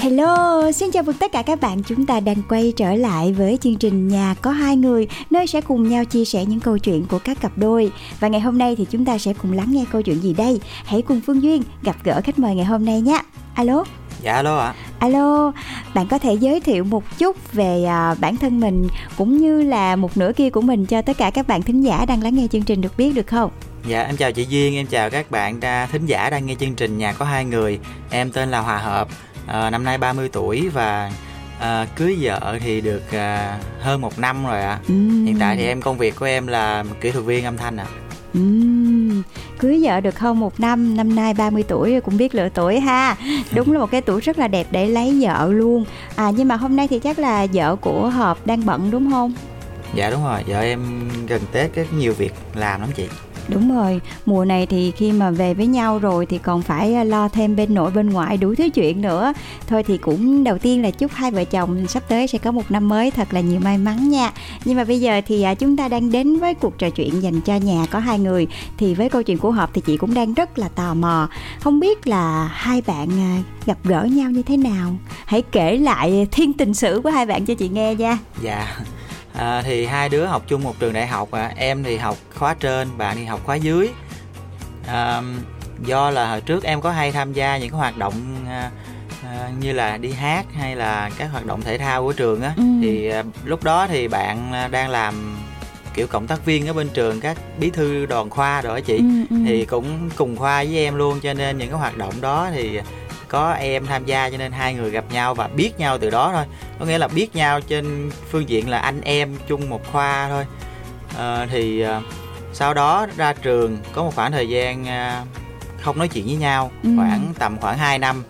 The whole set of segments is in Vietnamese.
Hello, xin chào mừng tất cả các bạn. Chúng ta đang quay trở lại với chương trình Nhà có hai người, nơi sẽ cùng nhau chia sẻ những câu chuyện của các cặp đôi. Và ngày hôm nay thì chúng ta sẽ cùng lắng nghe câu chuyện gì đây? Hãy cùng Phương Duyên gặp gỡ khách mời ngày hôm nay nhé. Alo. Dạ alo ạ. Alo, bạn có thể giới thiệu một chút về à, bản thân mình cũng như là một nửa kia của mình cho tất cả các bạn thính giả đang lắng nghe chương trình được biết được không? Dạ em chào chị Duyên, em chào các bạn đa thính giả đang nghe chương trình Nhà có hai người. Em tên là Hòa Hợp, à, năm nay 30 tuổi và à, cưới vợ thì được à, hơn một năm rồi ạ. À. Uhm. Hiện tại thì em công việc của em là kỹ thuật viên âm thanh ạ. À. Uhm, cưới vợ được hơn một năm, năm nay 30 tuổi cũng biết lựa tuổi ha. Đúng là một cái tuổi rất là đẹp để lấy vợ luôn. À nhưng mà hôm nay thì chắc là vợ của Hợp đang bận đúng không? Dạ đúng rồi, vợ em gần Tết có nhiều việc làm lắm chị. Đúng rồi, mùa này thì khi mà về với nhau rồi thì còn phải à, lo thêm bên nội bên ngoại đủ thứ chuyện nữa. Thôi thì cũng đầu tiên là chúc hai vợ chồng sắp tới sẽ có một năm mới thật là nhiều may mắn nha. Nhưng mà bây giờ thì à, chúng ta đang đến với cuộc trò chuyện dành cho nhà có hai người thì với câu chuyện của Hợp thì chị cũng đang rất là tò mò. Không biết là hai bạn à, gặp gỡ nhau như thế nào? Hãy kể lại thiên tình sử của hai bạn cho chị nghe nha. Dạ à, thì hai đứa học chung một trường đại học à. em thì học khóa trên bạn thì học khóa dưới à, do là hồi trước em có hay tham gia những cái hoạt động à, à, như là đi hát hay là các hoạt động thể thao của trường á ừ. thì à, lúc đó thì bạn đang làm kiểu cộng tác viên ở bên trường các bí thư đoàn khoa rồi đó chị ừ, ừ. thì cũng cùng khoa với em luôn cho nên những cái hoạt động đó thì có em tham gia cho nên hai người gặp nhau và biết nhau từ đó thôi có nghĩa là biết nhau trên phương diện là anh em chung một khoa thôi à, thì à, sau đó ra trường có một khoảng thời gian à, không nói chuyện với nhau ừ. khoảng tầm khoảng 2 năm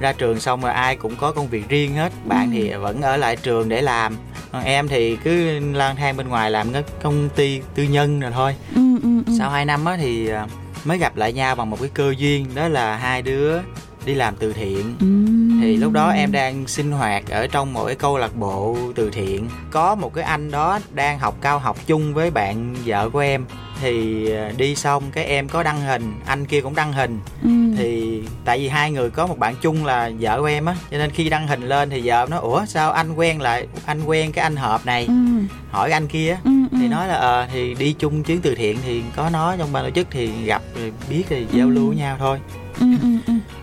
ra trường xong rồi ai cũng có công việc riêng hết bạn ừ. thì vẫn ở lại trường để làm còn em thì cứ lang thang bên ngoài làm cái công ty tư nhân rồi thôi ừ, ừ, ừ. sau 2 năm á thì mới gặp lại nhau bằng một cái cơ duyên đó là hai đứa đi làm từ thiện uhm. thì lúc đó em đang sinh hoạt ở trong một cái câu lạc bộ từ thiện có một cái anh đó đang học cao học chung với bạn vợ của em thì à, đi xong cái em có đăng hình anh kia cũng đăng hình ừ. thì tại vì hai người có một bạn chung là vợ của em á cho nên khi đăng hình lên thì vợ nói ủa sao anh quen lại anh quen cái anh hợp này ừ. hỏi anh kia ừ, ừ. thì nói là ờ à, thì đi chung chuyến từ thiện thì có nó trong ban tổ chức thì gặp rồi biết thì giao lưu với nhau thôi ừ, ừ, ừ.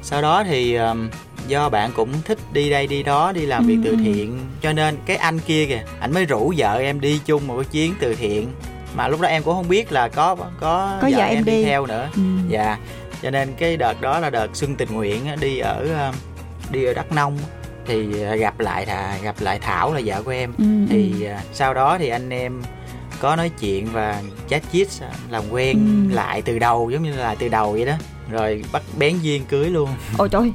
Sau đó thì um, do bạn cũng thích đi đây đi đó đi làm ừ, việc từ thiện cho nên cái anh kia kìa anh mới rủ vợ em đi chung một cái chuyến từ thiện mà lúc đó em cũng không biết là có có, có vợ, vợ em, em đi. đi theo nữa ừ. dạ cho nên cái đợt đó là đợt xuân tình nguyện đi ở đi ở đắk nông thì à, gặp lại thà gặp lại thảo là vợ của em ừ, thì ừ. sau đó thì anh em có nói chuyện và chat chít làm quen ừ. lại từ đầu giống như là từ đầu vậy đó rồi bắt bén duyên cưới luôn. Ôi trời.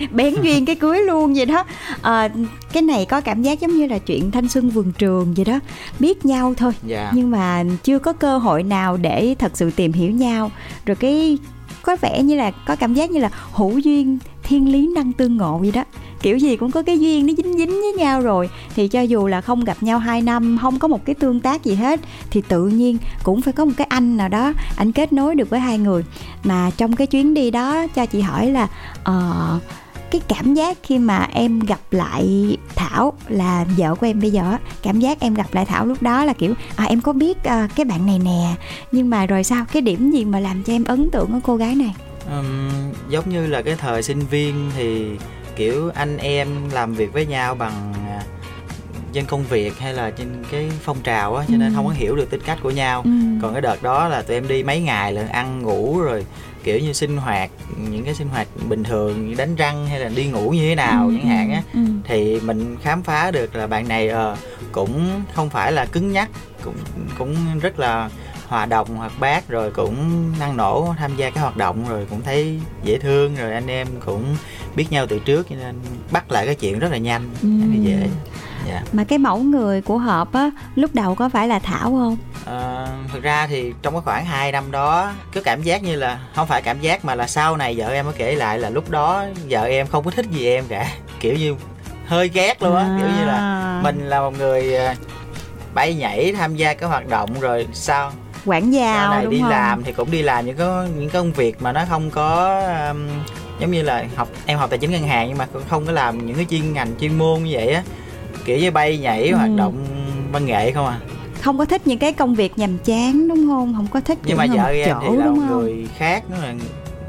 Bén duyên cái cưới luôn vậy đó. À, cái này có cảm giác giống như là chuyện thanh xuân vườn trường vậy đó. Biết nhau thôi. Dạ. nhưng mà chưa có cơ hội nào để thật sự tìm hiểu nhau. Rồi cái có vẻ như là có cảm giác như là hữu duyên thiên lý năng tương ngộ vậy đó kiểu gì cũng có cái duyên nó dính dính với nhau rồi. Thì cho dù là không gặp nhau 2 năm không có một cái tương tác gì hết thì tự nhiên cũng phải có một cái anh nào đó anh kết nối được với hai người. Mà trong cái chuyến đi đó cho chị hỏi là uh, cái cảm giác khi mà em gặp lại thảo là vợ của em bây giờ cảm giác em gặp lại thảo lúc đó là kiểu à em có biết à, cái bạn này nè nhưng mà rồi sao? Cái điểm gì mà làm cho em ấn tượng ở cô gái này? Um, giống như là cái thời sinh viên thì kiểu anh em làm việc với nhau bằng à, trên công việc hay là trên cái phong trào á cho nên ừ. không có hiểu được tính cách của nhau ừ. còn cái đợt đó là tụi em đi mấy ngày là ăn ngủ rồi kiểu như sinh hoạt những cái sinh hoạt bình thường như đánh răng hay là đi ngủ như thế nào ừ. chẳng hạn á ừ. thì mình khám phá được là bạn này uh, cũng không phải là cứng nhắc cũng cũng rất là hòa đồng hoạt bát rồi cũng năng nổ tham gia cái hoạt động rồi cũng thấy dễ thương rồi anh em cũng biết nhau từ trước cho nên bắt lại cái chuyện rất là nhanh ừ. là dễ dạ. mà cái mẫu người của hợp á lúc đầu có phải là thảo không à, thực ra thì trong cái khoảng 2 năm đó cái cảm giác như là không phải cảm giác mà là sau này vợ em mới kể lại là lúc đó vợ em không có thích gì em cả kiểu như hơi ghét luôn á à. kiểu như là mình là một người à, bay nhảy tham gia cái hoạt động rồi sao quản gia này đúng đi không? làm thì cũng đi làm những cái những công việc mà nó không có um, giống như là học em học tài chính ngân hàng nhưng mà cũng không có làm những cái chuyên ngành chuyên môn như vậy á kiểu như bay nhảy ừ. hoạt động văn nghệ không à không có thích những cái công việc nhàm chán đúng không không có thích nhưng mà vợ em chỗ, thì là một người khác nó là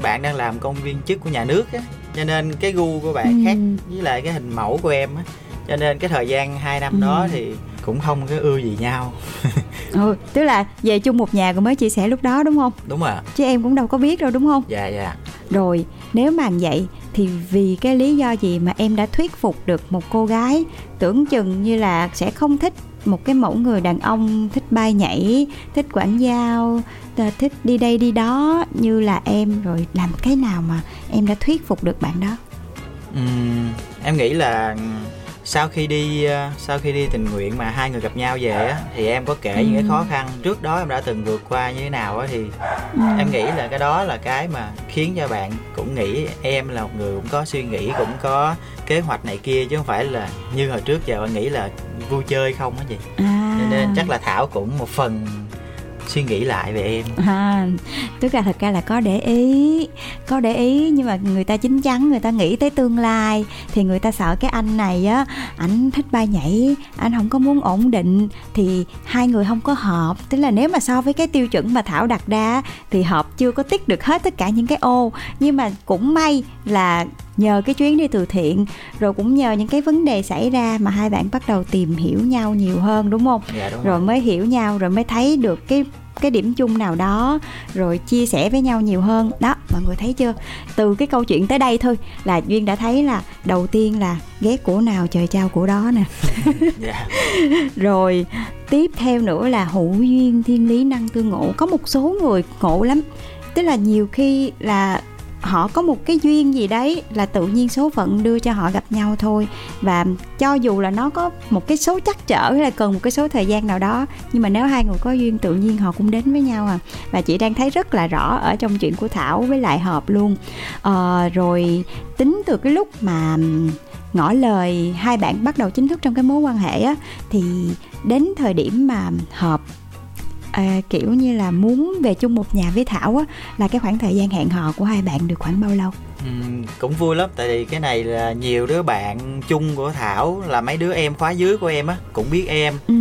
bạn đang làm công viên chức của nhà nước á cho nên cái gu của bạn ừ. khác với lại cái hình mẫu của em á cho nên cái thời gian 2 năm ừ. đó thì cũng không có ưa gì nhau. Ừ tức là về chung một nhà cũng mới chia sẻ lúc đó đúng không? Đúng rồi chứ em cũng đâu có biết đâu đúng không? Dạ dạ. Rồi nếu mà vậy thì vì cái lý do gì mà em đã thuyết phục được một cô gái tưởng chừng như là sẽ không thích một cái mẫu người đàn ông thích bay nhảy thích quản giao thích đi đây đi đó như là em? Rồi làm cái nào mà em đã thuyết phục được bạn đó? Uhm, em nghĩ là sau khi đi ờ, sau khi đi tình nguyện mà hai người gặp nhau về á thì em có kể ừ. những cái khó khăn trước đó em đã từng vượt qua như thế nào á thì ừ. em nghĩ là cái đó là cái mà khiến cho bạn cũng nghĩ em là một người cũng có suy nghĩ cũng có kế hoạch này kia chứ không phải là như hồi trước giờ bạn nghĩ là vui chơi không á gì à. nên chắc là thảo cũng một phần suy nghĩ lại về em. À, tức là thật ra là có để ý có để ý nhưng mà người ta chín chắn người ta nghĩ tới tương lai thì người ta sợ cái anh này á ảnh thích bay nhảy anh không có muốn ổn định thì hai người không có hợp. Tức là nếu mà so với cái tiêu chuẩn mà thảo đặt ra thì hợp chưa có tích được hết tất cả những cái ô. Nhưng mà cũng may là nhờ cái chuyến đi từ thiện rồi cũng nhờ những cái vấn đề xảy ra mà hai bạn bắt đầu tìm hiểu nhau nhiều hơn đúng không? Dạ, đúng rồi. rồi. mới hiểu nhau rồi mới thấy được cái cái điểm chung nào đó rồi chia sẻ với nhau nhiều hơn đó mọi người thấy chưa từ cái câu chuyện tới đây thôi là duyên đã thấy là đầu tiên là ghét của nào trời trao của đó nè yeah. Dạ. rồi tiếp theo nữa là hữu duyên thiên lý năng tương ngộ có một số người ngộ lắm tức là nhiều khi là họ có một cái duyên gì đấy là tự nhiên số phận đưa cho họ gặp nhau thôi. Và cho dù là nó có một cái số chắc trở hay là cần một cái số thời gian nào đó nhưng mà nếu hai người có duyên tự nhiên họ cũng đến với nhau à. Và chị đang thấy rất là rõ ở trong chuyện của thảo với lại hợp luôn. À, rồi tính từ cái lúc mà ngỏ lời hai bạn bắt đầu chính thức trong cái mối quan hệ á thì đến thời điểm mà hợp à, kiểu như là muốn về chung một nhà với thảo á là cái khoảng thời gian hẹn hò của hai bạn được khoảng bao lâu Ừ, cũng vui lắm tại vì cái này là nhiều đứa bạn chung của thảo là mấy đứa em khóa dưới của em á cũng biết em ừ.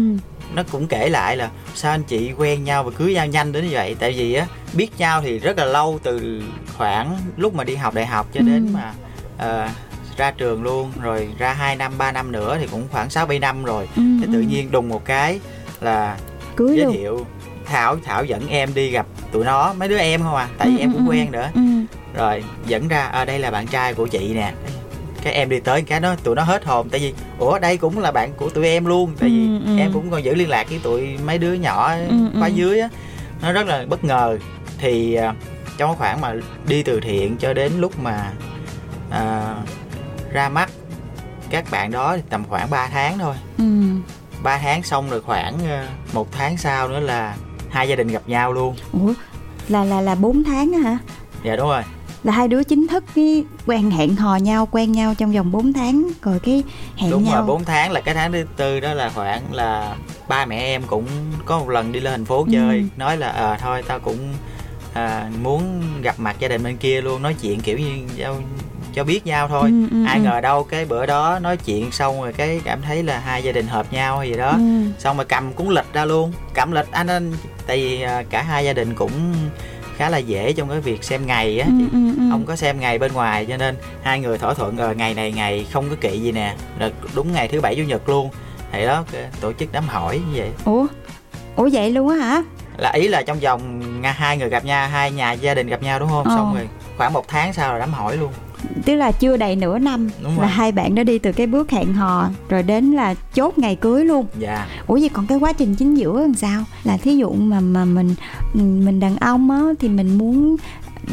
nó cũng kể lại là sao anh chị quen nhau và cưới nhau nhanh đến như vậy tại vì á biết nhau thì rất là lâu từ khoảng lúc mà đi học đại học cho ừ. đến mà uh, ra trường luôn rồi ra 2 năm 3 năm nữa thì cũng khoảng 6 7 năm rồi ừ, thì tự ừ. nhiên đùng một cái là cưới giới luôn. thiệu thảo thảo dẫn em đi gặp tụi nó mấy đứa em không à tại vì ừ, em cũng ừ, quen nữa ừ. rồi dẫn ra ở à, đây là bạn trai của chị nè cái em đi tới cái đó tụi nó hết hồn tại vì ủa đây cũng là bạn của tụi em luôn tại vì ừ, ừ. em cũng còn giữ liên lạc với tụi mấy đứa nhỏ ừ, khóa ừ. dưới á nó rất là bất ngờ thì uh, trong khoảng mà đi từ thiện cho đến lúc mà uh, ra mắt các bạn đó tầm khoảng 3 tháng thôi ừ. 3 tháng xong rồi khoảng uh, một tháng sau nữa là hai gia đình gặp nhau luôn. Ủa là là là bốn tháng hả? Dạ đúng rồi. Là hai đứa chính thức cái quen hẹn hò nhau quen nhau trong vòng 4 tháng rồi cái hẹn đúng nhau. rồi 4 tháng là cái tháng thứ tư đó là khoảng là ba mẹ em cũng có một lần đi lên thành phố chơi ừ. nói là ờ à, thôi tao cũng à, muốn gặp mặt gia đình bên kia luôn. Nói chuyện kiểu như giao cho biết nhau thôi. Ừ, ừ, ai ừ. ngờ đâu cái bữa đó nói chuyện xong rồi cái cảm thấy là hai gia đình hợp nhau hay gì đó. Ừ. xong rồi cầm cuốn lịch ra luôn cầm lịch anh anh tại vì à, cả hai gia đình cũng khá là dễ trong cái việc xem ngày á. Ừ, ừ, ừ. không có xem ngày bên ngoài cho nên hai người thỏa thuận rồi ngày này ngày không có kỵ gì nè là đúng ngày thứ bảy chủ nhật luôn. Thì đó tổ chức đám hỏi như vậy. Ủa? Ủa vậy luôn á hả? Là ý là trong vòng hai người gặp nhau hai nhà gia đình gặp nhau đúng không? Ờ. xong rồi khoảng một tháng sau là đám hỏi luôn tức là chưa đầy nửa năm Đúng là rồi. hai bạn đã đi từ cái bước hẹn hò rồi đến là chốt ngày cưới luôn. Dạ. Ủa vậy còn cái quá trình chính giữa làm sao? Là thí dụ mà mà mình mình đàn ông á thì mình muốn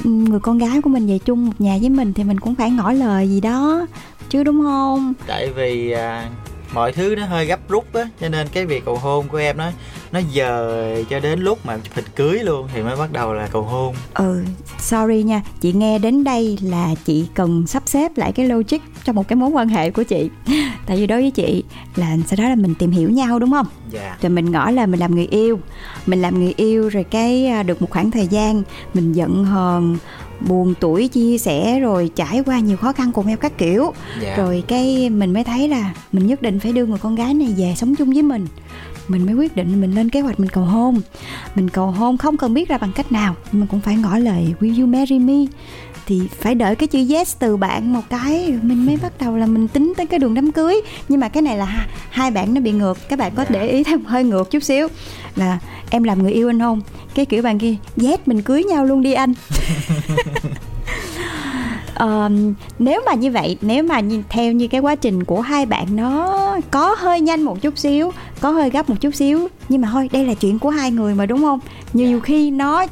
người con gái của mình về chung một nhà với mình thì mình cũng phải ngỏ lời gì đó chứ đúng không? Tại vì à, mọi thứ nó hơi gấp rút á cho nên cái việc cầu hôn của em nó nó giờ cho đến lúc mà chụp hình cưới luôn thì mới bắt đầu là cầu hôn. Ừ sorry nha chị nghe đến đây là chị cần sắp xếp lại cái logic trong một cái mối quan hệ của chị. Tại vì đối với chị là sau đó là mình tìm hiểu nhau đúng không? Dạ. Rồi mình ngỏ là mình làm người yêu. Mình làm người yêu rồi cái à, được một khoảng thời gian mình giận hờn buồn tuổi chia sẻ rồi trải qua nhiều khó khăn cùng nhau các kiểu. Dạ. Rồi cái mình mới thấy là mình nhất định phải đưa người con gái này về sống chung với mình. Mình mới quyết định mình lên kế hoạch mình cầu hôn. Mình cầu hôn không cần biết ra bằng cách nào nhưng mà cũng phải ngỏ lời will you marry me thì phải đợi cái chữ yes từ bạn một cái mình mới bắt đầu là mình tính tới cái đường đám cưới. Nhưng mà cái này là ha- hai bạn nó bị ngược các bạn có Dạ. để ý thêm hơi ngược chút xíu. Là em làm người yêu anh không? Cái kiểu bạn kia yes mình cưới nhau luôn đi anh. Ờ, nếu mà như vậy nếu mà nhìn theo như cái quá trình của hai bạn nó có hơi nhanh một chút xíu có hơi gấp một chút xíu nhưng mà thôi đây là chuyện của hai người mà đúng không? Nhiều khi nó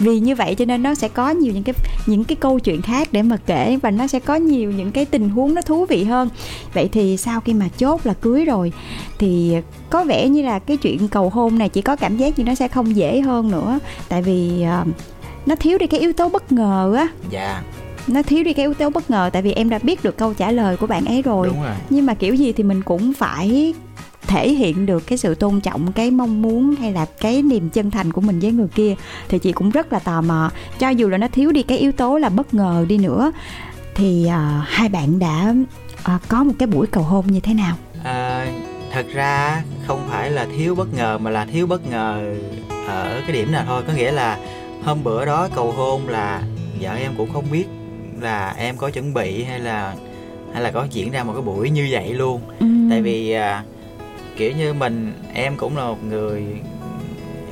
vì như vậy cho nên nó sẽ có nhiều những cái những cái câu chuyện khác để mà kể và nó sẽ có nhiều những cái tình huống nó thú vị hơn. Vậy thì sau khi mà chốt là cưới rồi thì có vẻ như là cái chuyện cầu hôn này chỉ có cảm giác như nó sẽ không dễ hơn nữa. Tại vì ờ, nó thiếu đi cái yếu tố bất ngờ á. Dạ. Nó thiếu đi cái yếu tố bất ngờ tại vì em đã biết được câu trả lời của bạn ấy rồi. Đúng rồi. Nhưng mà kiểu gì thì mình cũng phải thể hiện được cái sự tôn trọng cái mong muốn hay là cái niềm chân thành của mình với người kia thì chị cũng rất là tò mò. Cho dù là nó thiếu đi cái yếu tố là bất ngờ đi nữa thì à, hai bạn đã à, có một cái buổi cầu hôn như thế nào? À, thật ra không phải là thiếu bất ngờ mà là thiếu bất ngờ ở cái điểm nào thôi. Có nghĩa là hôm bữa đó cầu hôn là vợ em cũng không biết là em có chuẩn bị hay là hay là có diễn ra một cái buổi như vậy luôn. Ừm. tại vì à, kiểu như mình em cũng là một người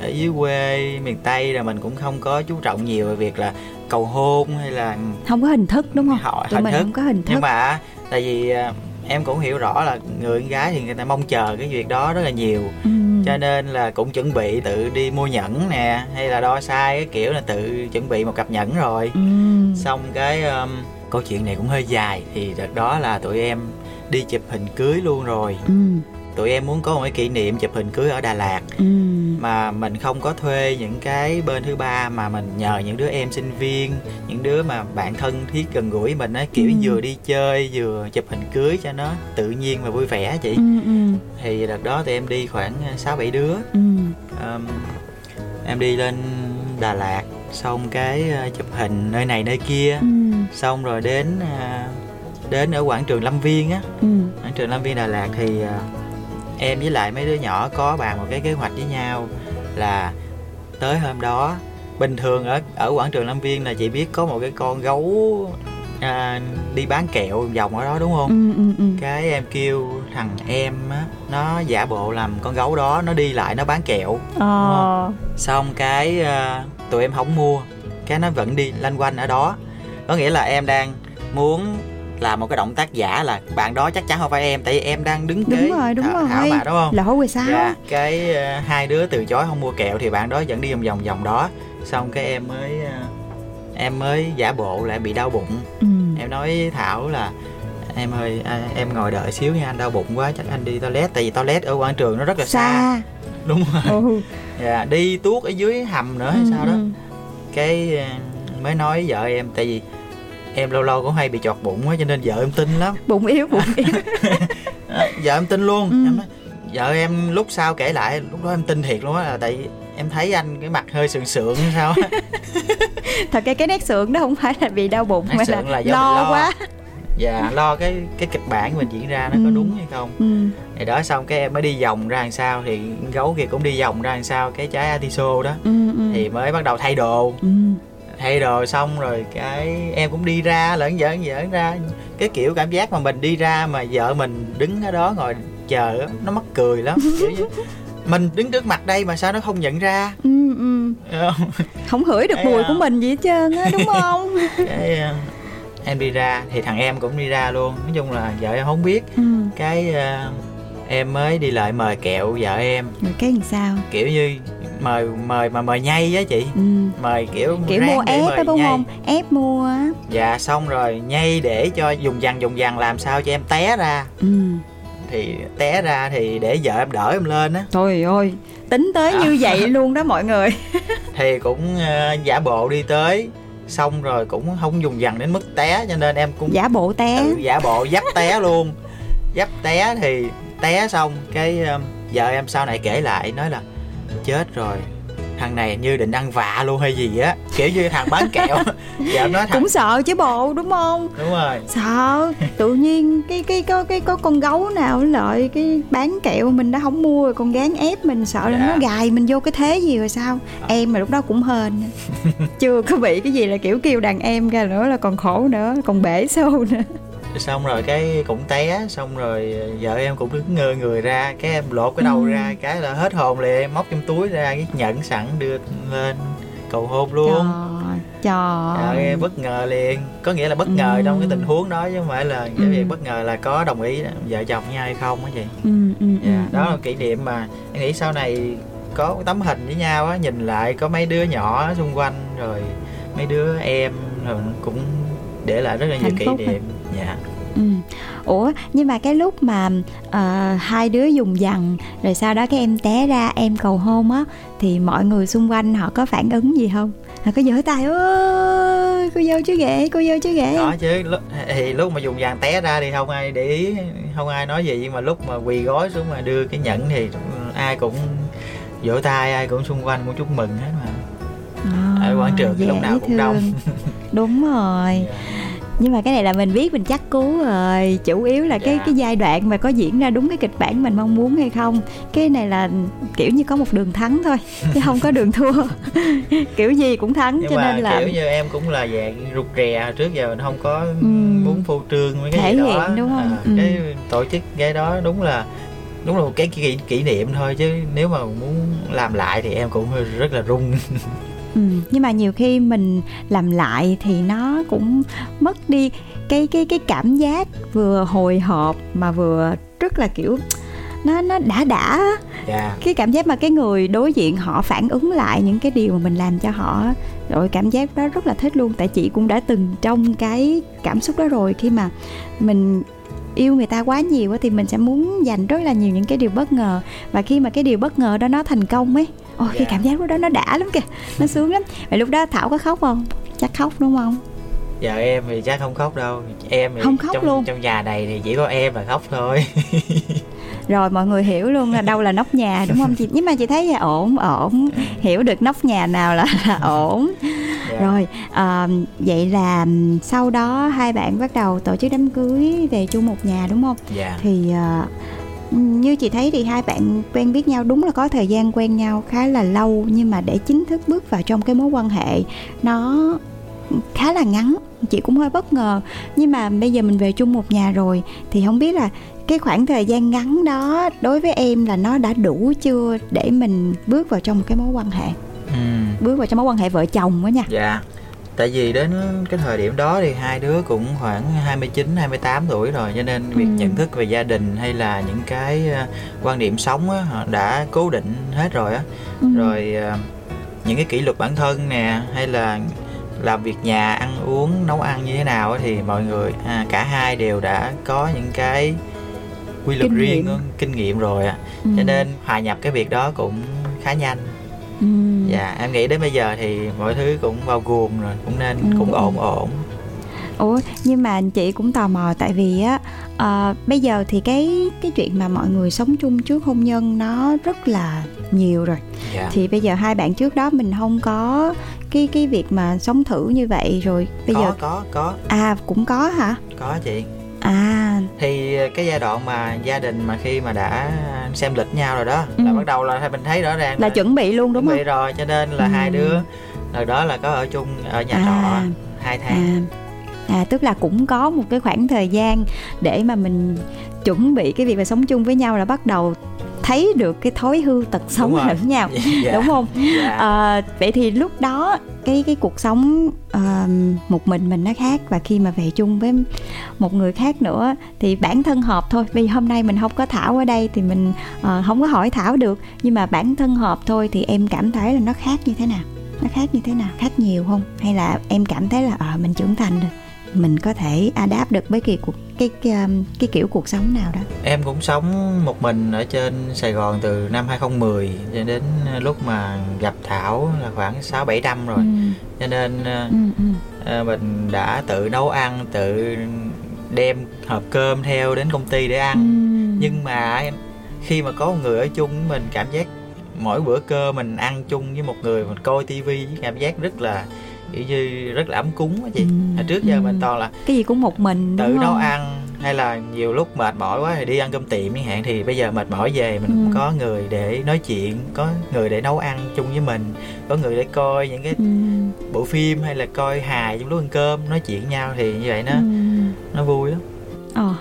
ở dưới quê miền tây là mình cũng không có chú trọng nhiều về việc là cầu hôn hay là không có hình thức đúng không họ tụi hình mình thức không có hình thức nhưng mà tại vì à, em cũng hiểu rõ là người con gái thì người ta mong chờ cái việc đó rất là nhiều Ừm. cho nên là cũng chuẩn bị tự đi mua nhẫn nè hay là đo sai cái kiểu là tự chuẩn bị một cặp nhẫn rồi Ừm. xong cái um, câu chuyện này cũng hơi dài thì đợt đó là tụi em đi chụp hình cưới luôn rồi Ừm. Tụi em muốn có một cái kỷ niệm chụp hình cưới ở Đà Lạt Ừm. mà mình không có thuê những cái bên thứ ba mà mình nhờ những đứa em sinh viên những đứa mà bạn thân thiết gần gũi mình á kiểu Ừ. vừa đi chơi vừa chụp hình cưới cho nó tự nhiên và vui vẻ chị Ừm, ừm, thì đợt đó thì em đi khoảng sáu bảy đứa ừm. Ờm, em đi lên Đà Lạt xong cái ờ, chụp hình nơi này nơi kia Ừm. xong rồi đến ờ, đến ở quảng trường Lâm Viên á Ừm. quảng trường Lâm Viên Đà Lạt thì ờ, em với lại mấy đứa nhỏ có bàn một cái kế hoạch với nhau là tới hôm đó bình thường ở ở quảng trường Lâm Viên là chị biết có một cái con gấu à, đi bán kẹo vòng ở đó đúng không? Ừm, ừm, ừm. cái em kêu thằng em á nó giả bộ làm con gấu đó nó đi lại nó bán kẹo Ờ. xong cái ờ, tụi em không mua cái nó vẫn đi lanh quanh ở đó có nghĩa là em đang muốn làm một cái động tác giả là bạn đó chắc chắn không phải em tại vì em đang đứng Đúng kế rồi, đúng Thảo- rồi. Thảo mà đúng không? Lỗ 16 dạ cái ờ, hai đứa từ chối không mua kẹo thì bạn đó vẫn đi vòng vòng vòng đó. Xong cái em mới ờ, em mới giả bộ lại bị đau bụng. Ừm. em nói thảo là em ơi à, em ngồi đợi xíu nha anh đau bụng quá chắc anh đi toilet. Tại vì toilet ở quảng trường nó rất là xa, xa. Đúng rồi. Ừ. dạ đi tuốt ở dưới hầm nữa hay Ừ, sao đó. ừ. cái ờ, mới nói vợ em tại vì em lâu lâu cũng hay bị chọt bụng quá cho nên vợ em tin lắm bụng yếu bụng yếu Đó, vợ em tin luôn Ừ. em nói vợ em lúc sau kể lại lúc đó em tin thiệt luôn á là tại em thấy anh cái mặt hơi sượng sượng sao thật ra cái nét sượng đó không phải là vì đau bụng Nét mà là, là do lo, lo. quá và lo cái cái kịch bản mình diễn ra nó có Ừ. đúng hay không ừ. thì đó xong cái em mới đi vòng ra làm sao thì gấu kia cũng đi vòng ra làm sao cái trái atiso đó Ừ, ừ. thì mới bắt đầu thay đồ ừ. Thay đồ xong rồi cái em cũng đi ra lẫn giỡn giỡn ra. Cái kiểu cảm giác mà mình đi ra mà vợ mình đứng ở đó ngồi chờ nó mắc cười lắm kiểu như mình đứng trước mặt đây mà sao nó không nhận ra? Ừ, ừ. Không? hửi được mùi à, của mình gì hết trơn á đúng không? Cái ờ, em đi ra thì thằng em cũng đi ra luôn. Nói chung là vợ em không biết. Ừ. cái ờ, em mới đi lại mời kẹo vợ em. Rồi cái làm sao? Kiểu như mời mời mà mời nhay á chị. Ừ. mời kiểu kiểu mua ép á đúng không? Ép mua á. Dạ xong rồi nhay để cho dùng dằn dùng dằn làm sao cho em té ra. Ừ. thì té ra thì để vợ em đỡ em lên á. Trời ơi tính tới à. như vậy luôn đó mọi người. Thì cũng uh, giả bộ đi tới. Xong rồi cũng không dùng dằn đến mức té cho nên em cũng giả bộ té. ừ, giả bộ dắt té luôn. Dắt té thì té xong cái uh, vợ em sau này kể lại nói là chết rồi. Thằng này như định ăn vạ luôn hay gì á. Kiểu như thằng bán kẹo. Dạ nói thằng... cũng sợ chứ bộ đúng không? Đúng rồi. Sợ. Tự nhiên cái cái có cái có con gấu nào lợi cái bán kẹo mình đã không mua rồi còn gán ép mình sợ dạ. là nó gài mình vô cái thế gì rồi sao? À. em mà lúc đó cũng hên. Chưa có bị cái gì là kiểu kêu đàn em ra nữa là còn khổ nữa còn bể sâu nữa xong rồi cái cũng té xong rồi vợ em cũng đứng ngơ người ra cái em lột cái đầu ừ. ra cái là hết hồn liền em móc trong túi ra cái nhận sẵn đưa lên cầu hôn luôn trời trời em bất ngờ liền có nghĩa là bất ngờ ừ. trong cái tình huống đó chứ không phải là cái ừ. việc bất ngờ là có đồng ý vợ chồng nhau hay không á chị ừ, ừ, yeah, ừ, đó ừ. là kỷ niệm mà em nghĩ sau này có tấm hình với nhau á nhìn lại có mấy đứa nhỏ xung quanh rồi mấy đứa em rồi cũng để lại rất là nhiều kỷ niệm. Dạ. Ừ. Ủa nhưng mà cái lúc mà uh, hai đứa dùng dằn rồi sau đó cái em té ra em cầu hôn á thì mọi người xung quanh họ có phản ứng gì không? Họ có giở tay ơi cô dâu chứ ghệ cô dâu chứ ghệ đó chứ thì lúc mà dùng dàn té ra thì không ai để ý không ai nói gì nhưng mà lúc mà quỳ gối xuống mà đưa cái nhẫn thì ai cũng vỗ tay ai cũng xung quanh cũng chúc mừng hết mà. À, ở quảng trường thì lúc nào cũng thương. đông đúng rồi. Yeah dạ nhưng mà cái này là mình biết mình chắc cú rồi chủ yếu là cái yeah. Dạ. cái giai đoạn mà có diễn ra đúng cái kịch bản mình mong muốn hay không cái này là kiểu như có một đường thắng thôi chứ không có đường thua kiểu gì cũng thắng Nhưng cho mà nên là kiểu như em cũng là dạng rụt rè trước giờ mình không có ừ. muốn phô trương mấy cái thể gì hiện đó. đúng không à, ừ. cái tổ chức cái đó đúng là đúng là một cái kỷ, kỷ niệm thôi chứ nếu mà muốn làm lại thì em cũng rất là rung Ừ, nhưng mà nhiều khi mình làm lại thì nó cũng mất đi cái cái cái cảm giác vừa hồi hộp mà vừa rất là kiểu nó nó đã đã yeah. Dạ. cái cảm giác mà cái người đối diện họ phản ứng lại những cái điều mà mình làm cho họ rồi cảm giác đó rất là thích luôn tại chị cũng đã từng trong cái cảm xúc đó rồi khi mà mình yêu người ta quá nhiều thì mình sẽ muốn dành rất là nhiều những cái điều bất ngờ và khi mà cái điều bất ngờ đó nó thành công ấy ôi yeah. cái dạ. cảm giác đó nó đã lắm kìa nó sướng lắm vậy lúc đó thảo có khóc không chắc khóc đúng không giờ em thì chắc không khóc đâu em thì không khóc trong, luôn trong nhà này thì chỉ có em là khóc thôi rồi mọi người hiểu luôn là đâu là nóc nhà đúng không chị nhưng mà chị thấy là ổn ổn hiểu được nóc nhà nào là, là ổn yeah. Dạ. rồi à, vậy là sau đó hai bạn bắt đầu tổ chức đám cưới về chung một nhà đúng không yeah. Dạ. thì à, như chị thấy thì hai bạn quen biết nhau đúng là có thời gian quen nhau khá là lâu nhưng mà để chính thức bước vào trong cái mối quan hệ nó khá là ngắn chị cũng hơi bất ngờ. Nhưng mà bây giờ mình về chung một nhà rồi thì không biết là cái khoảng thời gian ngắn đó đối với em là nó đã đủ chưa để mình bước vào trong một cái mối quan hệ? Ừ. bước vào trong mối quan hệ vợ chồng đó nha. Dạ tại vì đến cái thời điểm đó thì hai đứa cũng khoảng 29 28 tuổi rồi cho nên việc ừ. nhận thức về gia đình hay là những cái ờ, quan điểm sống á đã cố định hết rồi á ừ. rồi ờ, những cái kỷ luật bản thân nè hay là làm việc nhà ăn uống nấu ăn như thế nào thì mọi người à, cả hai đều đã có những cái quy luật kinh riêng nghiệm. kinh nghiệm rồi à. ừ. cho nên hòa nhập cái việc đó cũng khá nhanh ừ. dạ em nghĩ đến bây giờ thì mọi thứ cũng vào guồng rồi cũng nên ừ. cũng ổn ổn ủa nhưng mà chị cũng tò mò tại vì á à, bây giờ thì cái cái chuyện mà mọi người sống chung trước hôn nhân nó rất là nhiều rồi dạ. thì bây giờ hai bạn trước đó mình không có cái cái việc mà sống thử như vậy rồi bây có, giờ có có à cũng có hả có chị à thì cái giai đoạn mà gia đình mà khi mà đã xem lịch nhau rồi đó ừ. là bắt đầu là mình thấy rõ ràng là, là chuẩn bị luôn đúng chuẩn không bị rồi cho nên là ừ. hai đứa rồi đó là có ở chung ở nhà à. trọ hai tháng à. à tức là cũng có một cái khoảng thời gian để mà mình chuẩn bị cái việc mà sống chung với nhau là bắt đầu thấy được cái thói hư tật sống lẫn nhau yeah. Dạ. đúng không yeah. Dạ. à, vậy thì lúc đó cái cái cuộc sống uh, một mình mình nó khác và khi mà về chung với một người khác nữa thì bản thân hợp thôi vì hôm nay mình không có thảo ở đây thì mình uh, không có hỏi thảo được nhưng mà bản thân hợp thôi thì em cảm thấy là nó khác như thế nào nó khác như thế nào khác nhiều không hay là em cảm thấy là ờ à, mình trưởng thành rồi mình có thể adapt được với kỳ cuộc cái, cái um, cái kiểu cuộc sống nào đó em cũng sống một mình ở trên Sài Gòn từ năm 2010 cho đến lúc mà gặp Thảo là khoảng 6 7 năm rồi. Ừ. Cho nên ừ, ừ. À, mình đã tự nấu ăn, tự đem hộp cơm theo đến công ty để ăn. Ừ. Nhưng mà khi mà có một người ở chung mình cảm giác mỗi bữa cơm mình ăn chung với một người mình coi tivi cảm giác rất là kiểu như rất là ấm cúng á chị ừ. hồi trước giờ ừ. mình toàn là cái gì cũng một mình tự nấu ăn hay là nhiều lúc mệt mỏi quá thì đi ăn cơm tiệm chẳng hạn thì bây giờ mệt mỏi về mình ừ. có người để nói chuyện có người để nấu ăn chung với mình có người để coi những cái ừ. bộ phim hay là coi hài trong lúc ăn cơm nói chuyện nhau thì như vậy nó ừ. nó vui lắm ờ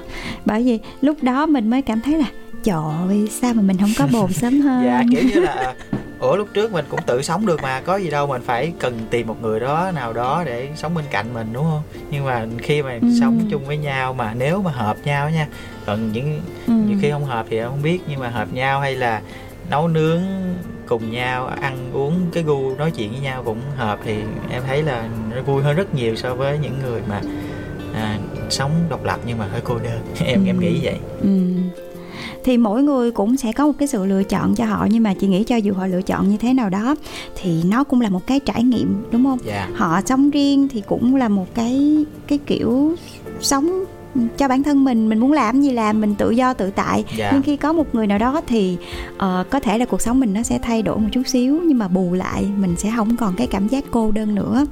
bởi vì lúc đó mình mới cảm thấy là trời ơi sao mà mình không có bồn sớm hơn dạ kiểu như là ủa lúc trước mình cũng tự sống được mà có gì đâu mình phải cần tìm một người đó nào đó để sống bên cạnh mình đúng không nhưng mà khi mà ừ. sống chung với nhau mà nếu mà hợp nhau nha còn những ừ. nhiều khi không hợp thì không biết nhưng mà hợp nhau hay là nấu nướng cùng nhau ăn uống cái gu nói chuyện với nhau cũng hợp thì em thấy là nó vui hơn rất nhiều so với những người mà à, sống độc lập nhưng mà hơi cô đơn em ừ. em nghĩ vậy ừ thì mỗi người cũng sẽ có một cái sự lựa chọn cho họ nhưng mà chị nghĩ cho dù họ lựa chọn như thế nào đó thì nó cũng là một cái trải nghiệm đúng không yeah. Dạ. họ sống riêng thì cũng là một cái cái kiểu sống cho bản thân mình mình muốn làm gì làm mình tự do tự tại yeah. Dạ. nhưng khi có một người nào đó thì uh, có thể là cuộc sống mình nó sẽ thay đổi một chút xíu nhưng mà bù lại mình sẽ không còn cái cảm giác cô đơn nữa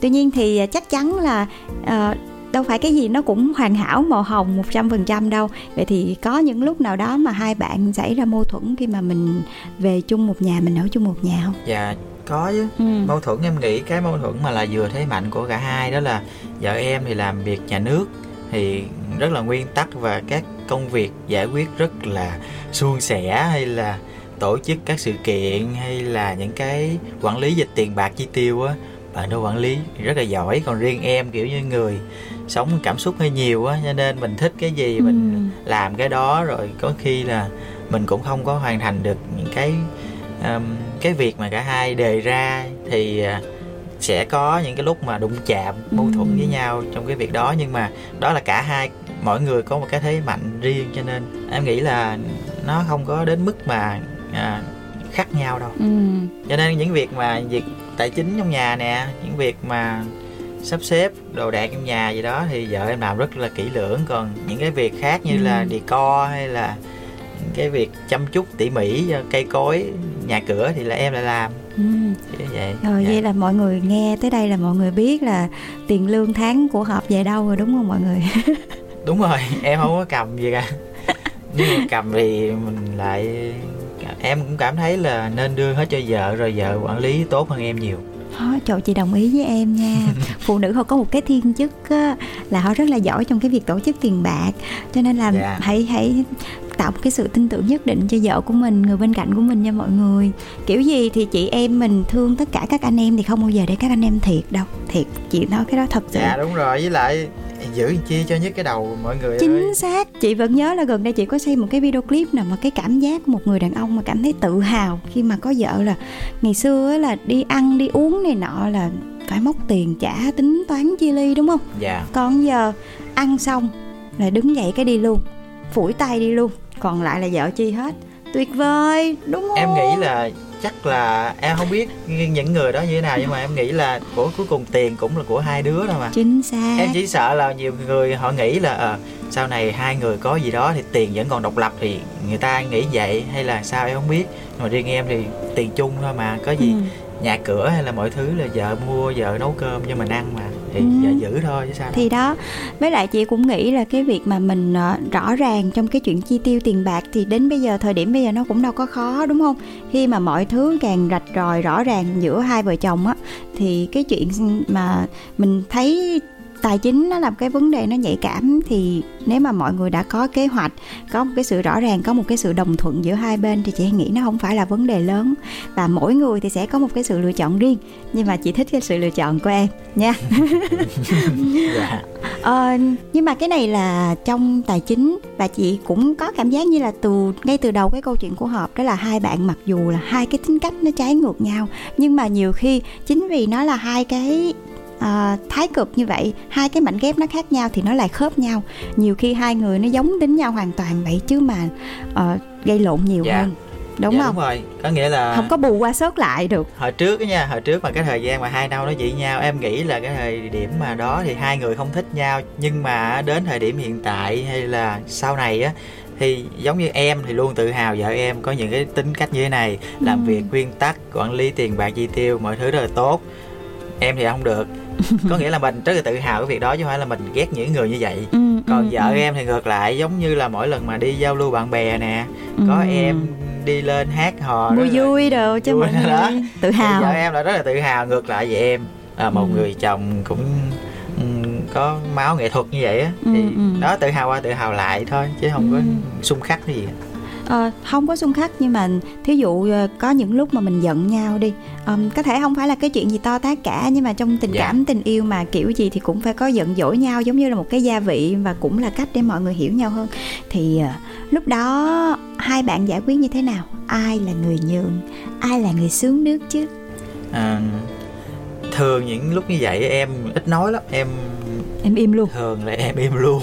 tuy nhiên thì chắc chắn là uh, đâu phải cái gì nó cũng hoàn hảo màu hồng một trăm phần trăm đâu. Vậy thì có những lúc nào đó mà hai bạn xảy ra mâu thuẫn khi mà mình về chung một nhà mình ở chung một nhà không? Dạ có chứ. Ừ. mâu thuẫn em nghĩ cái mâu thuẫn mà là vừa thế mạnh của cả hai đó là vợ em thì làm việc nhà nước thì rất là nguyên tắc và các công việc giải quyết rất là suôn sẻ hay là tổ chức các sự kiện hay là những cái quản lý dịch tiền bạc chi tiêu á. Bạn đó quản lý rất là giỏi. Còn riêng em kiểu như người sống cảm xúc hơi nhiều á cho nên mình thích cái gì ừ. mình làm cái đó rồi có khi là mình cũng không có hoàn thành được những cái um, cái việc mà cả hai đề ra thì uh, sẽ có những cái lúc mà đụng chạm mâu thuẫn ừ. với nhau trong cái việc đó nhưng mà đó là cả hai mỗi người có một cái thế mạnh riêng cho nên em nghĩ là nó không có đến mức mà à, khác nhau đâu ừ. cho nên những việc mà việc tài chính trong nhà nè những việc mà sắp xếp đồ đạc trong nhà gì đó thì vợ em làm rất là kỹ lưỡng còn những cái việc khác như ừ. là decor hay là cái việc chăm chút tỉ mỉ cho cây cối nhà cửa thì là em lại làm ừ. vậy rồi dạ. vậy là mọi người nghe tới đây là mọi người biết là tiền lương tháng của hợp về đâu rồi đúng không mọi người đúng rồi em không có cầm gì cả nhưng mà cầm thì mình lại em cũng cảm thấy là nên đưa hết cho vợ rồi vợ quản lý tốt hơn em nhiều Đó, trời chị đồng ý với em nha. Phụ nữ họ có một cái thiên chức á, là họ rất là giỏi trong cái việc tổ chức tiền bạc. Cho nên là yeah. Dạ. hãy hãy tạo một cái sự tin tưởng nhất định cho vợ của mình người bên cạnh của mình nha mọi người. Kiểu gì thì chị em mình thương tất cả các anh em thì không bao giờ để các anh em thiệt đâu. Thiệt chị nói cái đó thật sự. Dạ đúng rồi. Với lại giữ chi cho nhất cái đầu mọi người chính ơi. xác. Chị vẫn nhớ là gần đây chị có xem một cái video clip nào mà cái cảm giác một người đàn ông mà cảm thấy tự hào khi mà có vợ là ngày xưa là đi ăn đi uống này nọ là phải móc tiền trả tính toán chia ly đúng không? Dạ. Còn giờ ăn xong là đứng dậy cái đi luôn phủi tay đi luôn. Còn lại là vợ chi hết? Tuyệt vời đúng không em nghĩ là chắc là em không biết những người đó như thế nào nhưng mà em nghĩ là của cuối cùng tiền cũng là của hai đứa thôi mà. Chính xác. Em chỉ sợ là nhiều người họ nghĩ là à, sau này hai người có gì đó thì tiền vẫn còn độc lập thì người ta nghĩ vậy hay là sao em không biết. Nhưng mà riêng em thì tiền chung thôi mà có gì ừ. nhà cửa hay là mọi thứ là vợ mua vợ nấu cơm cho mình ăn mà thì ừ. giữ thôi chứ sao thì đó với lại chị cũng nghĩ là cái việc mà mình ờ, rõ ràng trong cái chuyện chi tiêu tiền bạc thì đến bây giờ thời điểm bây giờ nó cũng đâu có khó đúng không khi mà mọi thứ càng rạch ròi rõ ràng giữa hai vợ chồng á thì cái chuyện mà mình thấy tài chính nó là một cái vấn đề nó nhạy cảm thì nếu mà mọi người đã có kế hoạch có một cái sự rõ ràng có một cái sự đồng thuận giữa hai bên thì chị nghĩ nó không phải là vấn đề lớn và mỗi người thì sẽ có một cái sự lựa chọn riêng nhưng mà chị thích cái sự lựa chọn của em nha dạ. ờ, nhưng mà cái này là trong tài chính và chị cũng có cảm giác như là từ ngay từ đầu cái câu chuyện của hợp đó là hai bạn mặc dù là hai cái tính cách nó trái ngược nhau nhưng mà nhiều khi chính vì nó là hai cái à, thái cực như vậy hai cái mảnh ghép nó khác nhau thì nó lại khớp nhau. Nhiều khi hai người nó giống tính nhau hoàn toàn vậy chứ mà uh, gây lộn nhiều dạ. hơn. Đúng dạ, không? đúng rồi. Có nghĩa là không có bù qua sớt lại được. Hồi trước á nha hồi trước mà cái thời gian mà hai năm nó dị nhau em nghĩ là cái thời điểm mà đó thì hai người không thích nhau nhưng mà đến thời điểm hiện tại hay là sau này á thì giống như em thì luôn tự hào vợ em có những cái tính cách như thế này làm ừ. việc nguyên tắc quản lý tiền bạc chi tiêu mọi thứ rất là tốt. Em thì không được có nghĩa là mình rất là tự hào cái việc đó chứ không phải là mình ghét những người như vậy ừ, còn ừ, vợ ừ. em thì ngược lại giống như là mỗi lần mà đi giao lưu bạn bè nè ừ. có em đi lên hát hò vui vui đồ mọi người đó. tự hào vợ em là rất là tự hào ngược lại về em à, một ừ. người chồng cũng có máu nghệ thuật như vậy á ừ, thì ừ. đó tự hào qua tự hào lại thôi chứ không ừ. có xung khắc gì à, không có xung khắc nhưng mà thí dụ ờ, có những lúc mà mình giận nhau đi um, có thể không phải là cái chuyện gì to tát cả nhưng mà trong tình dạ. cảm tình yêu mà kiểu gì thì cũng phải có giận dỗi nhau giống như là một cái gia vị và cũng là cách để mọi người hiểu nhau hơn. Thì uh, lúc đó hai bạn giải quyết như thế nào? Ai là người nhường ai là người xuống nước chứ? À, thường những lúc như vậy em ít nói lắm em em im luôn. thường là em im luôn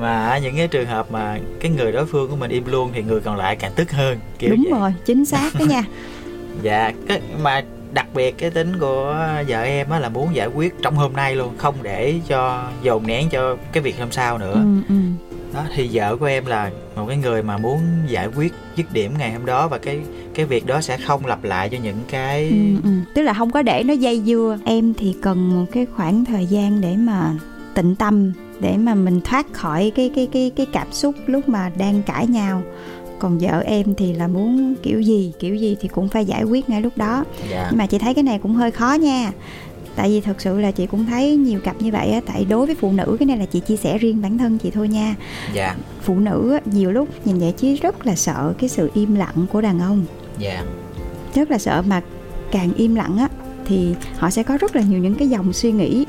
mà những cái trường hợp mà cái người đối phương của mình im luôn thì người còn lại càng tức hơn kiểu đúng vậy. rồi chính xác đó nha dạ cái mà đặc biệt cái tính của vợ em á là muốn giải quyết trong hôm nay luôn không để cho dồn nén cho cái việc hôm sau nữa ừ, ừ. đó thì vợ của em là một cái người mà muốn giải quyết dứt điểm ngày hôm đó và cái cái việc đó sẽ không lặp lại cho những cái ừ, ừ. tức là không có để nó dây dưa em thì cần một cái khoảng thời gian để mà tịnh tâm để mà mình thoát khỏi cái cái cái cái cảm xúc lúc mà đang cãi nhau còn vợ em thì là muốn kiểu gì kiểu gì thì cũng phải giải quyết ngay lúc đó dạ. nhưng mà chị thấy cái này cũng hơi khó nha tại vì thật sự là chị cũng thấy nhiều cặp như vậy á tại đối với phụ nữ cái này là chị chia sẻ riêng bản thân chị thôi nha dạ. phụ nữ á, nhiều lúc nhìn vậy chứ rất là sợ cái sự im lặng của đàn ông dạ. rất là sợ mà càng im lặng á thì họ sẽ có rất là nhiều những cái dòng suy nghĩ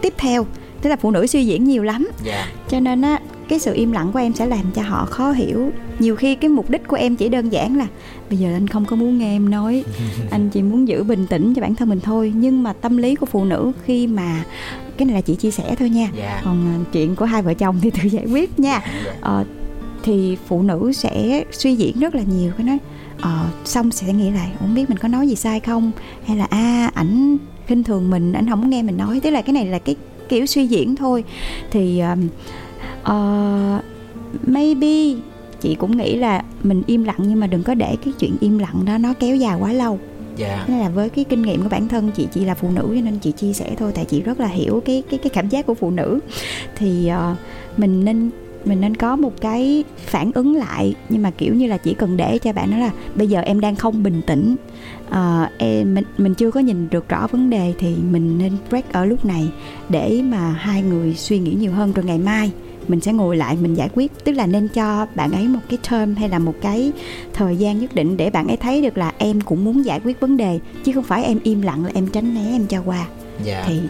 tiếp theo tức là phụ nữ suy diễn nhiều lắm yeah. Dạ. cho nên á cái sự im lặng của em sẽ làm cho họ khó hiểu nhiều khi cái mục đích của em chỉ đơn giản là bây giờ anh không có muốn nghe em nói anh chỉ muốn giữ bình tĩnh cho bản thân mình thôi nhưng mà tâm lý của phụ nữ khi mà cái này là chị chia sẻ thôi nha yeah. Dạ. còn à, chuyện của hai vợ chồng thì tự giải quyết nha ờ, thì phụ nữ sẽ suy diễn rất là nhiều cái nói ờ, xong sẽ nghĩ lại không biết mình có nói gì sai không hay là a à, ảnh khinh thường mình ảnh không nghe mình nói tức là cái này là cái kiểu suy diễn thôi. Thì uh, maybe chị cũng nghĩ là mình im lặng nhưng mà đừng có để cái chuyện im lặng đó nó kéo dài quá lâu. Dạ. Nên là với cái kinh nghiệm của bản thân chị chỉ là phụ nữ cho nên chị chia sẻ thôi tại chị rất là hiểu cái cái cái cảm giác của phụ nữ. Thì uh, mình nên mình nên có một cái phản ứng lại nhưng mà kiểu như là chỉ cần để cho bạn nói là bây giờ em đang không bình tĩnh uh, em mình mình chưa có nhìn được rõ vấn đề thì mình nên break ở lúc này để mà hai người suy nghĩ nhiều hơn rồi ngày mai mình sẽ ngồi lại mình giải quyết tức là nên cho bạn ấy một cái term hay là một cái thời gian nhất định để bạn ấy thấy được là em cũng muốn giải quyết vấn đề chứ không phải em im lặng là em tránh né em cho qua yeah. Dạ. thì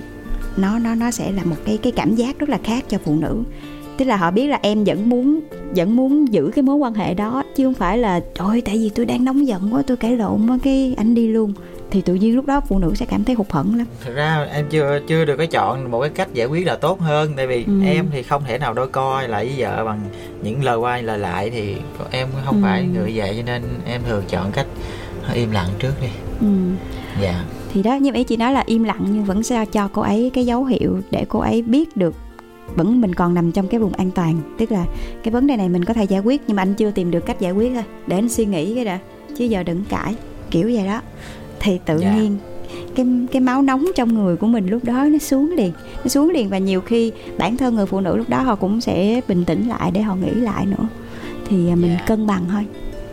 nó nó nó sẽ là một cái cái cảm giác rất là khác cho phụ nữ tức là họ biết là em vẫn muốn vẫn muốn giữ cái mối quan hệ đó chứ không phải là trời tại vì tôi đang nóng giận quá tôi cãi lộn quá cái anh đi luôn thì tự nhiên lúc đó phụ nữ sẽ cảm thấy hụt hẫng lắm thực ra em chưa chưa được cái chọn một cái cách giải quyết là tốt hơn tại vì ừ. em thì không thể nào đôi coi lại với vợ bằng những lời quay lời lại thì em không ừ. phải người vậy cho nên em thường chọn cách im lặng trước đi ừ. dạ thì đó như ý chị nói là im lặng nhưng vẫn sẽ cho cô ấy cái dấu hiệu để cô ấy biết được vẫn mình còn nằm trong cái vùng an toàn tức là cái vấn đề này mình có thể giải quyết nhưng mà anh chưa tìm được cách giải quyết thôi để anh suy nghĩ cái đã chứ giờ đừng cãi kiểu vậy đó thì tự yeah. Dạ. nhiên cái cái máu nóng trong người của mình lúc đó nó xuống liền nó xuống liền và nhiều khi bản thân người phụ nữ lúc đó họ cũng sẽ bình tĩnh lại để họ nghĩ lại nữa thì mình yeah. Dạ. cân bằng thôi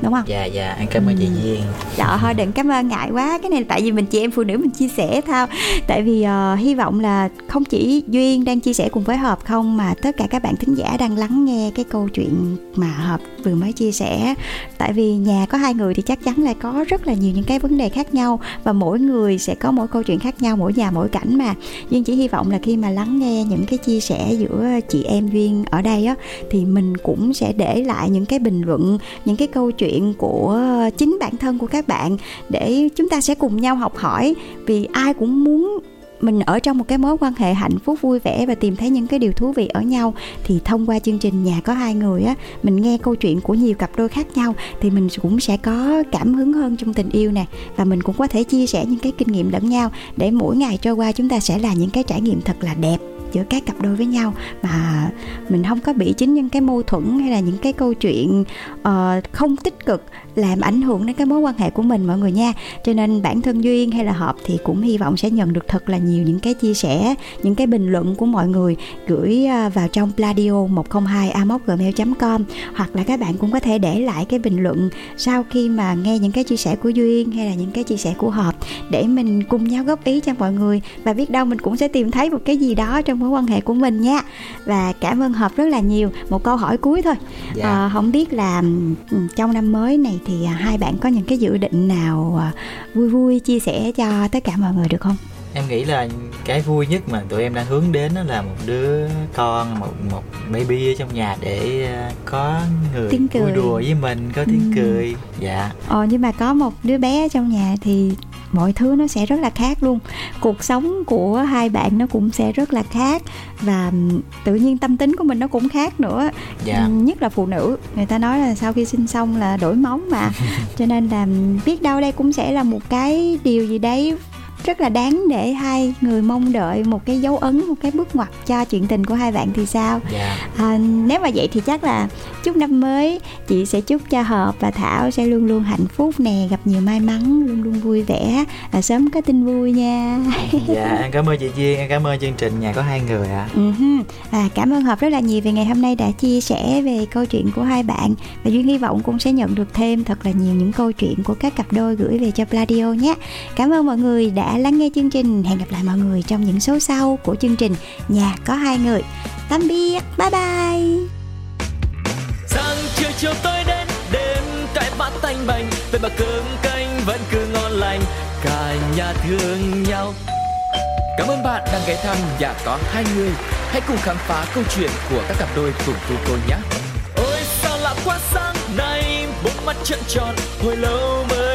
đúng không? Dạ dạ anh cảm ơn ừ. chị duyên. Dạ thôi đừng cảm ơn ngại quá. Cái này tại vì mình chị em phụ nữ mình chia sẻ thôi. Tại vì uh, hy vọng là không chỉ duyên đang chia sẻ cùng với hợp không mà tất cả các bạn thính giả đang lắng nghe cái câu chuyện mà hợp vừa mới chia sẻ. Tại vì nhà có hai người thì chắc chắn là có rất là nhiều những cái vấn đề khác nhau và mỗi người sẽ có mỗi câu chuyện khác nhau mỗi nhà mỗi cảnh mà. Duyên chỉ hy vọng là khi mà lắng nghe những cái chia sẻ giữa chị em duyên ở đây á thì mình cũng sẽ để lại những cái bình luận những cái câu chuyện chuyện của chính bản thân của các bạn để chúng ta sẽ cùng nhau học hỏi. Vì ai cũng muốn mình ở trong một cái mối quan hệ hạnh phúc, vui vẻ và tìm thấy những cái điều thú vị ở nhau. Thì thông qua chương trình nhà có hai người á, mình nghe câu chuyện của nhiều cặp đôi khác nhau thì mình cũng sẽ có cảm hứng hơn trong tình yêu nè. Và mình cũng có thể chia sẻ những cái kinh nghiệm lẫn nhau để mỗi ngày trôi qua chúng ta sẽ là những cái trải nghiệm thật là đẹp giữa các cặp đôi với nhau mà mình không có bị chính những cái mâu thuẫn hay là những cái câu chuyện uh, không tích cực làm ảnh hưởng đến cái mối quan hệ của mình mọi người nha. Cho nên bản thân duyên hay là hợp thì cũng hy vọng sẽ nhận được thật là nhiều những cái chia sẻ những cái bình luận của mọi người. Gửi ờ, vào trong pladio 102 gmail com hoặc là các bạn cũng có thể để lại cái bình luận sau khi mà nghe những cái chia sẻ của duyên hay là những cái chia sẻ của hợp để mình cùng nhau góp ý cho mọi người. Và biết đâu mình cũng sẽ tìm thấy một cái gì đó trong mối quan hệ của mình nha. Và cảm ơn hợp rất là nhiều. Một câu hỏi cuối thôi. Dạ. à, không biết là trong năm mới này thì à, hai bạn có những cái dự định nào à, vui vui chia sẻ cho tất cả mọi người được không em nghĩ là cái vui nhất mà tụi em đang hướng đến đó là một đứa con một một baby ở trong nhà để à, có người tiếng cười. vui đùa với mình có tiếng ừ. cười dạ ờ nhưng mà có một đứa bé ở trong nhà thì mọi thứ nó sẽ rất là khác luôn. Cuộc sống của hai bạn nó cũng sẽ rất là khác và tự nhiên tâm tính của mình nó cũng khác nữa. Dạ. nhất là phụ nữ. Người ta nói là sau khi sinh xong là đổi móng mà. Cho nên là biết đâu đây cũng sẽ là một cái điều gì đấy rất là đáng để hai người mong đợi một cái dấu ấn một cái bước ngoặt cho chuyện tình của hai bạn thì sao yeah. Dạ. à, nếu mà vậy thì chắc là chúc năm mới chị sẽ chúc cho hợp và thảo sẽ luôn luôn hạnh phúc nè gặp nhiều may mắn luôn luôn vui vẻ và sớm có tin vui nha dạ em cảm ơn chị duyên em cảm ơn chương trình nhà có hai người ạ à. uh-huh. à, cảm ơn hợp rất là nhiều vì ngày hôm nay đã chia sẻ về câu chuyện của hai bạn và duyên hy vọng cũng sẽ nhận được thêm thật là nhiều những câu chuyện của các cặp đôi gửi về cho Pladio nhé cảm ơn mọi người đã lắng nghe chương trình. Hẹn gặp lại mọi người trong những số sau của chương trình Nhà có hai người. Tạm biệt, bye bye. Sáng chiều chiều tối đến đêm cãi vã tanh bành vậy mà cơm canh vẫn cứ ngon lành cả nhà thương nhau Cảm ơn bạn đang ghé thăm nhà có hai người. Hãy cùng khám phá câu chuyện của các cặp đôi cùng cô cô nhé. Ôi sao lạ quá sáng nay, bốn mắt trợn tròn, hồi lâu mới